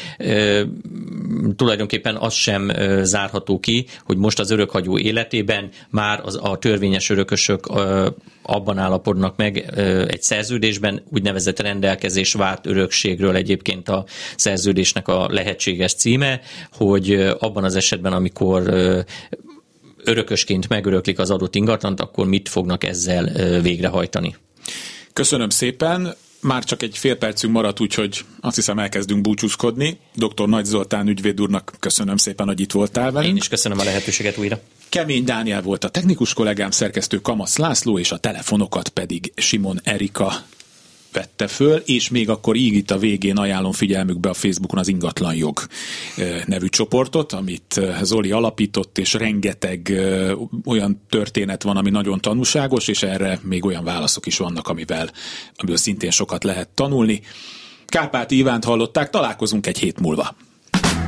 tulajdonképpen az sem zárható ki, hogy most az örökhagyó életében már az, a törvényes örökösök abban állapodnak meg egy szerződésben, úgynevezett rendelkezés várt örökségről egyébként a szerződésnek a lehetséges címe, hogy abban az esetben, amikor örökösként megöröklik az adott ingatlant, akkor mit fognak ezzel végrehajtani. Köszönöm szépen már csak egy fél percünk maradt, úgyhogy azt hiszem elkezdünk búcsúzkodni. Dr. Nagy Zoltán ügyvéd úrnak köszönöm szépen, hogy itt voltál velünk. Én is köszönöm a lehetőséget újra. Kemény Dániel volt a technikus kollégám, szerkesztő Kamasz László, és a telefonokat pedig Simon Erika vette föl, és még akkor így itt a végén ajánlom figyelmükbe a Facebookon az Ingatlan Jog nevű csoportot, amit Zoli alapított, és rengeteg olyan történet van, ami nagyon tanúságos, és erre még olyan válaszok is vannak, amivel, amiből szintén sokat lehet tanulni. Kárpát Ivánt hallották, találkozunk egy hét múlva.